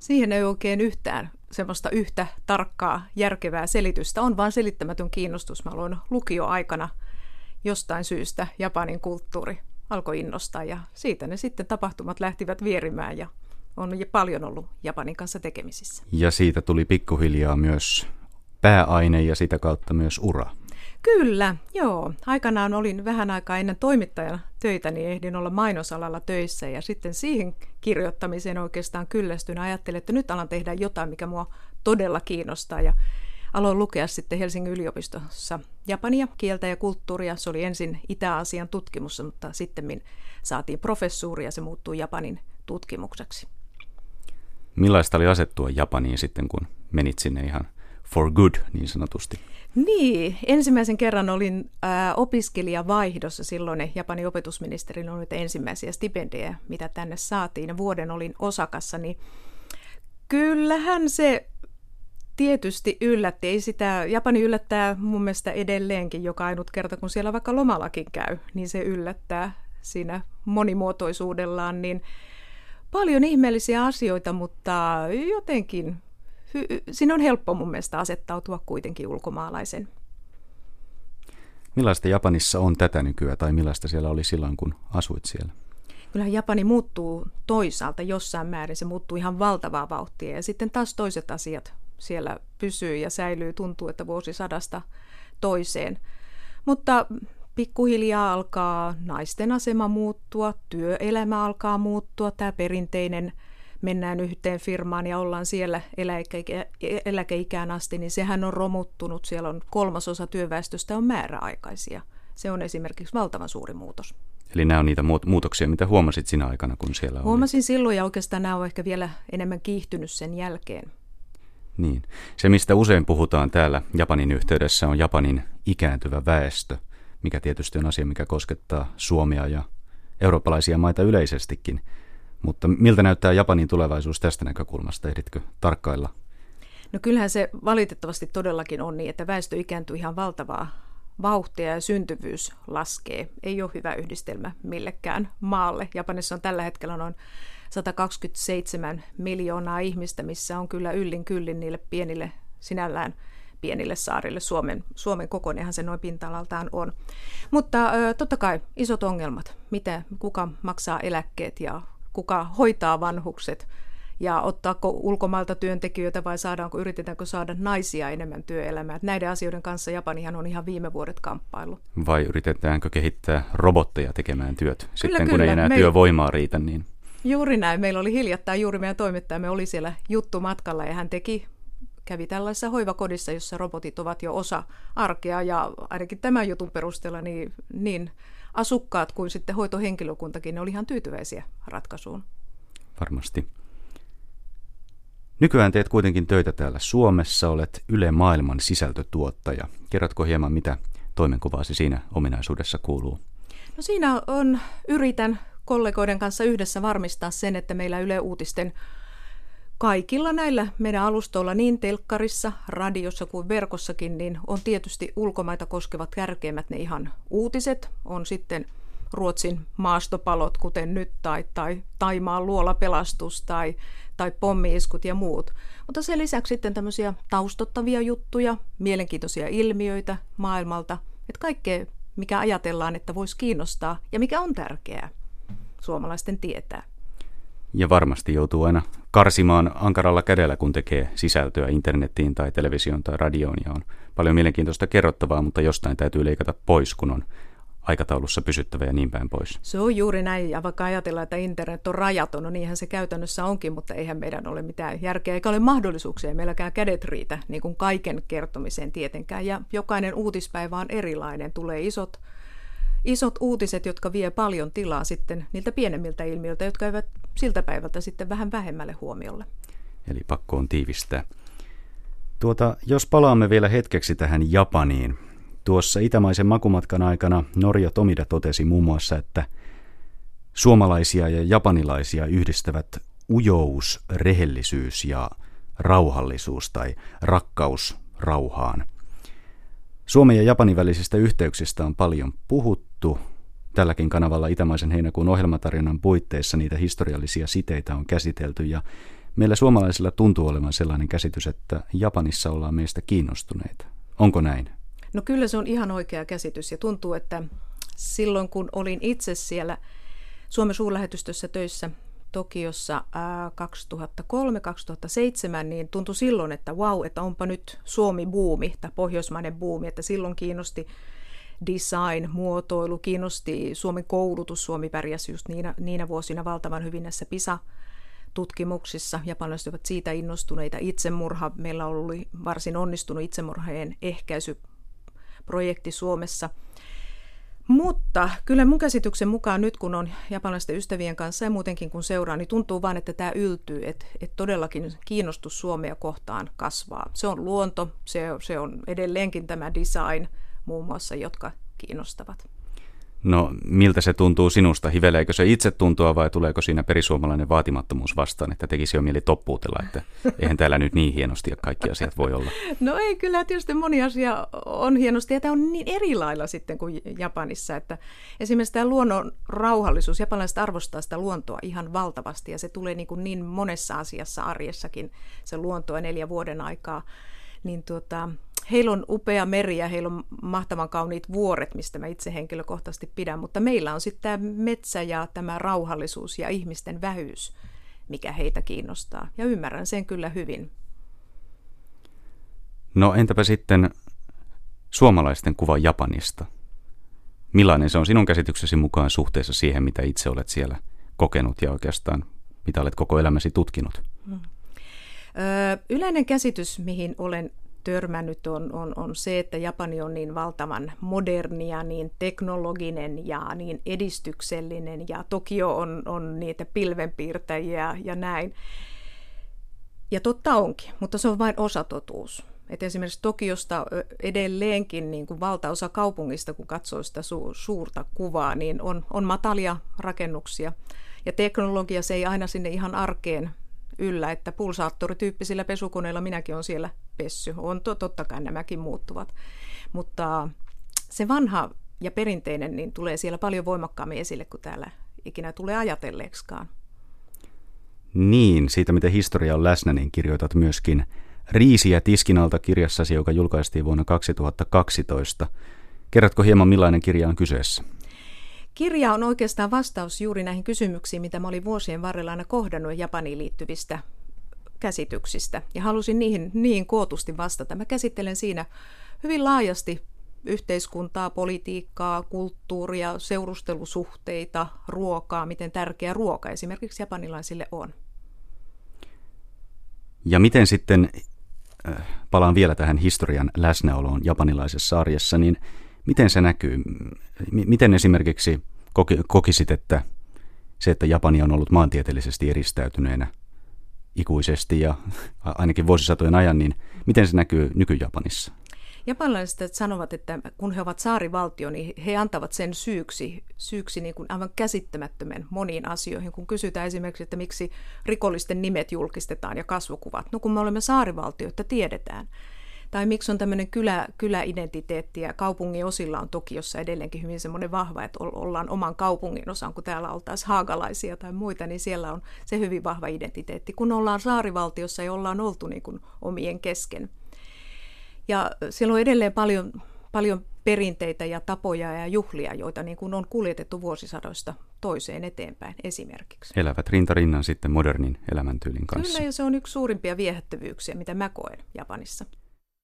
Siihen ei oikein yhtään semmoista yhtä tarkkaa, järkevää selitystä. On vain selittämätön kiinnostus. Mä aloin lukioaikana jostain syystä Japanin kulttuuri alkoi innostaa ja siitä ne sitten tapahtumat lähtivät vierimään ja on paljon ollut Japanin kanssa tekemisissä. Ja siitä tuli pikkuhiljaa myös pääaine ja sitä kautta myös ura. Kyllä, joo. Aikanaan olin vähän aikaa ennen toimittajan töitä, niin ehdin olla mainosalalla töissä ja sitten siihen kirjoittamiseen oikeastaan kyllästyn. Ajattelin, että nyt alan tehdä jotain, mikä mua todella kiinnostaa ja aloin lukea sitten Helsingin yliopistossa japania, kieltä ja kulttuuria. Se oli ensin Itä-Aasian tutkimus, mutta sitten saatiin professuuri ja se muuttui Japanin tutkimukseksi. Millaista oli asettua Japaniin sitten, kun menit sinne ihan for good niin sanotusti? Niin, ensimmäisen kerran olin ää, opiskelijavaihdossa silloin Japanin opetusministerin oli ensimmäisiä stipendejä, mitä tänne saatiin. Ja vuoden olin osakassa, niin kyllähän se tietysti yllätti. Ei sitä, Japani yllättää mun mielestä edelleenkin joka ainut kerta, kun siellä vaikka lomallakin käy, niin se yllättää siinä monimuotoisuudellaan. Niin paljon ihmeellisiä asioita, mutta jotenkin siinä on helppo mun mielestä asettautua kuitenkin ulkomaalaisen. Millaista Japanissa on tätä nykyään tai millaista siellä oli silloin, kun asuit siellä? Kyllähän Japani muuttuu toisaalta jossain määrin, se muuttuu ihan valtavaa vauhtia ja sitten taas toiset asiat siellä pysyy ja säilyy, tuntuu, että vuosisadasta toiseen. Mutta pikkuhiljaa alkaa naisten asema muuttua, työelämä alkaa muuttua, tämä perinteinen mennään yhteen firmaan ja ollaan siellä eläkeikään asti, niin sehän on romuttunut. Siellä on kolmasosa työväestöstä on määräaikaisia. Se on esimerkiksi valtavan suuri muutos. Eli nämä on niitä muutoksia, mitä huomasit sinä aikana, kun siellä Huomasin oli. silloin ja oikeastaan nämä on ehkä vielä enemmän kiihtynyt sen jälkeen. Niin. Se, mistä usein puhutaan täällä Japanin yhteydessä, on Japanin ikääntyvä väestö, mikä tietysti on asia, mikä koskettaa Suomea ja eurooppalaisia maita yleisestikin. Mutta miltä näyttää Japanin tulevaisuus tästä näkökulmasta? Ehditkö tarkkailla? No kyllähän se valitettavasti todellakin on niin, että väestö ikääntyy ihan valtavaa vauhtia ja syntyvyys laskee. Ei ole hyvä yhdistelmä millekään maalle. Japanissa on tällä hetkellä noin 127 miljoonaa ihmistä, missä on kyllä yllin kyllin niille pienille sinällään pienille saarille. Suomen, Suomen kokoinenhan se noin pinta-alaltaan on. Mutta totta kai isot ongelmat. Miten, kuka maksaa eläkkeet ja kuka hoitaa vanhukset ja ottaako ulkomailta työntekijöitä vai saadaanko, yritetäänkö saada naisia enemmän työelämään. Että näiden asioiden kanssa Japanihan on ihan viime vuodet kamppailu. Vai yritetäänkö kehittää robotteja tekemään työt kyllä, sitten, kyllä. kun ei enää Me... työvoimaa riitä? Niin... Juuri näin. Meillä oli hiljattain juuri meidän toimittajamme oli siellä juttumatkalla ja hän teki kävi tällaisessa hoivakodissa, jossa robotit ovat jo osa arkea ja ainakin tämän jutun perusteella niin, niin asukkaat kuin sitten hoitohenkilökuntakin ne oli ihan tyytyväisiä ratkaisuun. Varmasti. Nykyään teet kuitenkin töitä täällä Suomessa, olet Yle Maailman sisältötuottaja. Kerrotko hieman, mitä toimenkuvaasi siinä ominaisuudessa kuuluu? No siinä on, yritän kollegoiden kanssa yhdessä varmistaa sen, että meillä Yle Uutisten kaikilla näillä meidän alustoilla, niin telkkarissa, radiossa kuin verkossakin, niin on tietysti ulkomaita koskevat tärkeimmät ne ihan uutiset. On sitten Ruotsin maastopalot, kuten nyt, tai, tai Taimaan luolapelastus, tai, tai pommiiskut ja muut. Mutta sen lisäksi sitten tämmöisiä taustottavia juttuja, mielenkiintoisia ilmiöitä maailmalta, että kaikkea, mikä ajatellaan, että voisi kiinnostaa ja mikä on tärkeää suomalaisten tietää. Ja varmasti joutuu aina karsimaan ankaralla kädellä, kun tekee sisältöä internettiin tai televisioon tai radioon. Ja on paljon mielenkiintoista kerrottavaa, mutta jostain täytyy leikata pois, kun on aikataulussa pysyttävä ja niin päin pois. Se on juuri näin, ja vaikka ajatellaan, että internet on rajaton, no niinhän se käytännössä onkin, mutta eihän meidän ole mitään järkeä, eikä ole mahdollisuuksia, meilläkään kädet riitä niin kuin kaiken kertomiseen tietenkään, ja jokainen uutispäivä on erilainen, tulee isot isot uutiset, jotka vie paljon tilaa sitten niiltä pienemmiltä ilmiöiltä, jotka eivät siltä päivältä sitten vähän vähemmälle huomiolle. Eli pakko on tiivistää. Tuota, jos palaamme vielä hetkeksi tähän Japaniin. Tuossa itämaisen makumatkan aikana Norja Tomida totesi muun muassa, että suomalaisia ja japanilaisia yhdistävät ujous, rehellisyys ja rauhallisuus tai rakkaus rauhaan. Suomen ja Japanin välisistä yhteyksistä on paljon puhuttu. Tälläkin kanavalla Itämaisen heinäkuun ohjelmatarjonnan puitteissa niitä historiallisia siteitä on käsitelty ja Meillä suomalaisilla tuntuu olevan sellainen käsitys, että Japanissa ollaan meistä kiinnostuneita. Onko näin? No kyllä se on ihan oikea käsitys ja tuntuu, että silloin kun olin itse siellä Suomen suurlähetystössä töissä Tokiossa 2003-2007, niin tuntui silloin, että wow, että onpa nyt Suomi-buumi tai pohjoismainen buumi, että silloin kiinnosti design, muotoilu, kiinnosti Suomen koulutus. Suomi pärjäsi just niinä, niinä vuosina valtavan hyvin näissä PISA tutkimuksissa. Japanilaiset ovat siitä innostuneita. Itsemurha, meillä oli varsin onnistunut itsemurheen ehkäisyprojekti Suomessa – mutta kyllä mun käsityksen mukaan nyt, kun on japanilaisten ystävien kanssa ja muutenkin kun seuraa, niin tuntuu vaan, että tämä yltyy, että, että todellakin kiinnostus Suomea kohtaan kasvaa. Se on luonto, se, se on edelleenkin tämä design muun muassa, jotka kiinnostavat. No miltä se tuntuu sinusta? Hiveleekö se itse tuntua vai tuleeko siinä perisuomalainen vaatimattomuus vastaan, että tekisi jo mieli toppuutella, että eihän täällä nyt niin hienosti ja kaikki asiat voi olla? No ei, kyllä tietysti moni asia on hienosti ja tämä on niin eri lailla sitten kuin Japanissa, että esimerkiksi tämä luonnon rauhallisuus, japanilaiset arvostaa sitä luontoa ihan valtavasti ja se tulee niin, kuin niin monessa asiassa arjessakin se luontoa neljä vuoden aikaa, niin tuota, heillä on upea meri ja heillä on mahtavan kauniit vuoret, mistä mä itse henkilökohtaisesti pidän, mutta meillä on sitten tämä metsä ja tämä rauhallisuus ja ihmisten vähyys, mikä heitä kiinnostaa. Ja ymmärrän sen kyllä hyvin. No entäpä sitten suomalaisten kuva Japanista? Millainen se on sinun käsityksesi mukaan suhteessa siihen, mitä itse olet siellä kokenut ja oikeastaan mitä olet koko elämäsi tutkinut? Hmm. yleinen käsitys, mihin olen törmännyt on, on, on se, että Japani on niin valtavan modernia, niin teknologinen ja niin edistyksellinen ja Tokio on, on niitä pilvenpiirtäjiä ja näin. Ja totta onkin, mutta se on vain osatotuus. Et esimerkiksi Tokiosta edelleenkin niin kuin valtaosa kaupungista, kun katsoo sitä su- suurta kuvaa, niin on, on matalia rakennuksia. Ja teknologia se ei aina sinne ihan arkeen yllä, että pulsaattorityyppisillä pesukoneilla minäkin on siellä pessy. On to, totta kai nämäkin muuttuvat. Mutta se vanha ja perinteinen niin tulee siellä paljon voimakkaammin esille kuin täällä ikinä tulee ajatelleeksikaan. Niin, siitä miten historia on läsnä, niin kirjoitat myöskin Riisiä tiskinalta kirjassasi, joka julkaistiin vuonna 2012. Kerrotko hieman millainen kirja on kyseessä? Kirja on oikeastaan vastaus juuri näihin kysymyksiin, mitä mä olin vuosien varrella aina kohdannut Japaniin liittyvistä käsityksistä. Ja halusin niihin niin kootusti vastata. Mä käsittelen siinä hyvin laajasti yhteiskuntaa, politiikkaa, kulttuuria, seurustelusuhteita, ruokaa, miten tärkeä ruoka esimerkiksi japanilaisille on. Ja miten sitten, äh, palaan vielä tähän historian läsnäoloon japanilaisessa arjessa, niin miten se näkyy? M- miten esimerkiksi kokisit, että se, että Japani on ollut maantieteellisesti eristäytyneenä ikuisesti ja ainakin vuosisatojen ajan, niin miten se näkyy nyky-Japanissa? Japanilaiset sanovat, että kun he ovat saarivaltio, niin he antavat sen syyksi, syyksi niin kuin aivan käsittämättömän moniin asioihin. Kun kysytään esimerkiksi, että miksi rikollisten nimet julkistetaan ja kasvokuvat. No kun me olemme saarivaltio, että tiedetään. Tai miksi on tämmöinen kylä, kyläidentiteetti ja kaupungin osilla on Tokiossa edelleenkin hyvin semmoinen vahva, että ollaan oman kaupungin osan, kun täällä oltaisiin haagalaisia tai muita, niin siellä on se hyvin vahva identiteetti. Kun ollaan saarivaltiossa ja ollaan oltu niin kuin omien kesken. Ja siellä on edelleen paljon, paljon perinteitä ja tapoja ja juhlia, joita niin kuin on kuljetettu vuosisadoista toiseen eteenpäin esimerkiksi. Elävät rinta rinnan sitten modernin elämäntyylin kanssa. Kyllä, ja se on yksi suurimpia viehättävyyksiä, mitä mä koen Japanissa.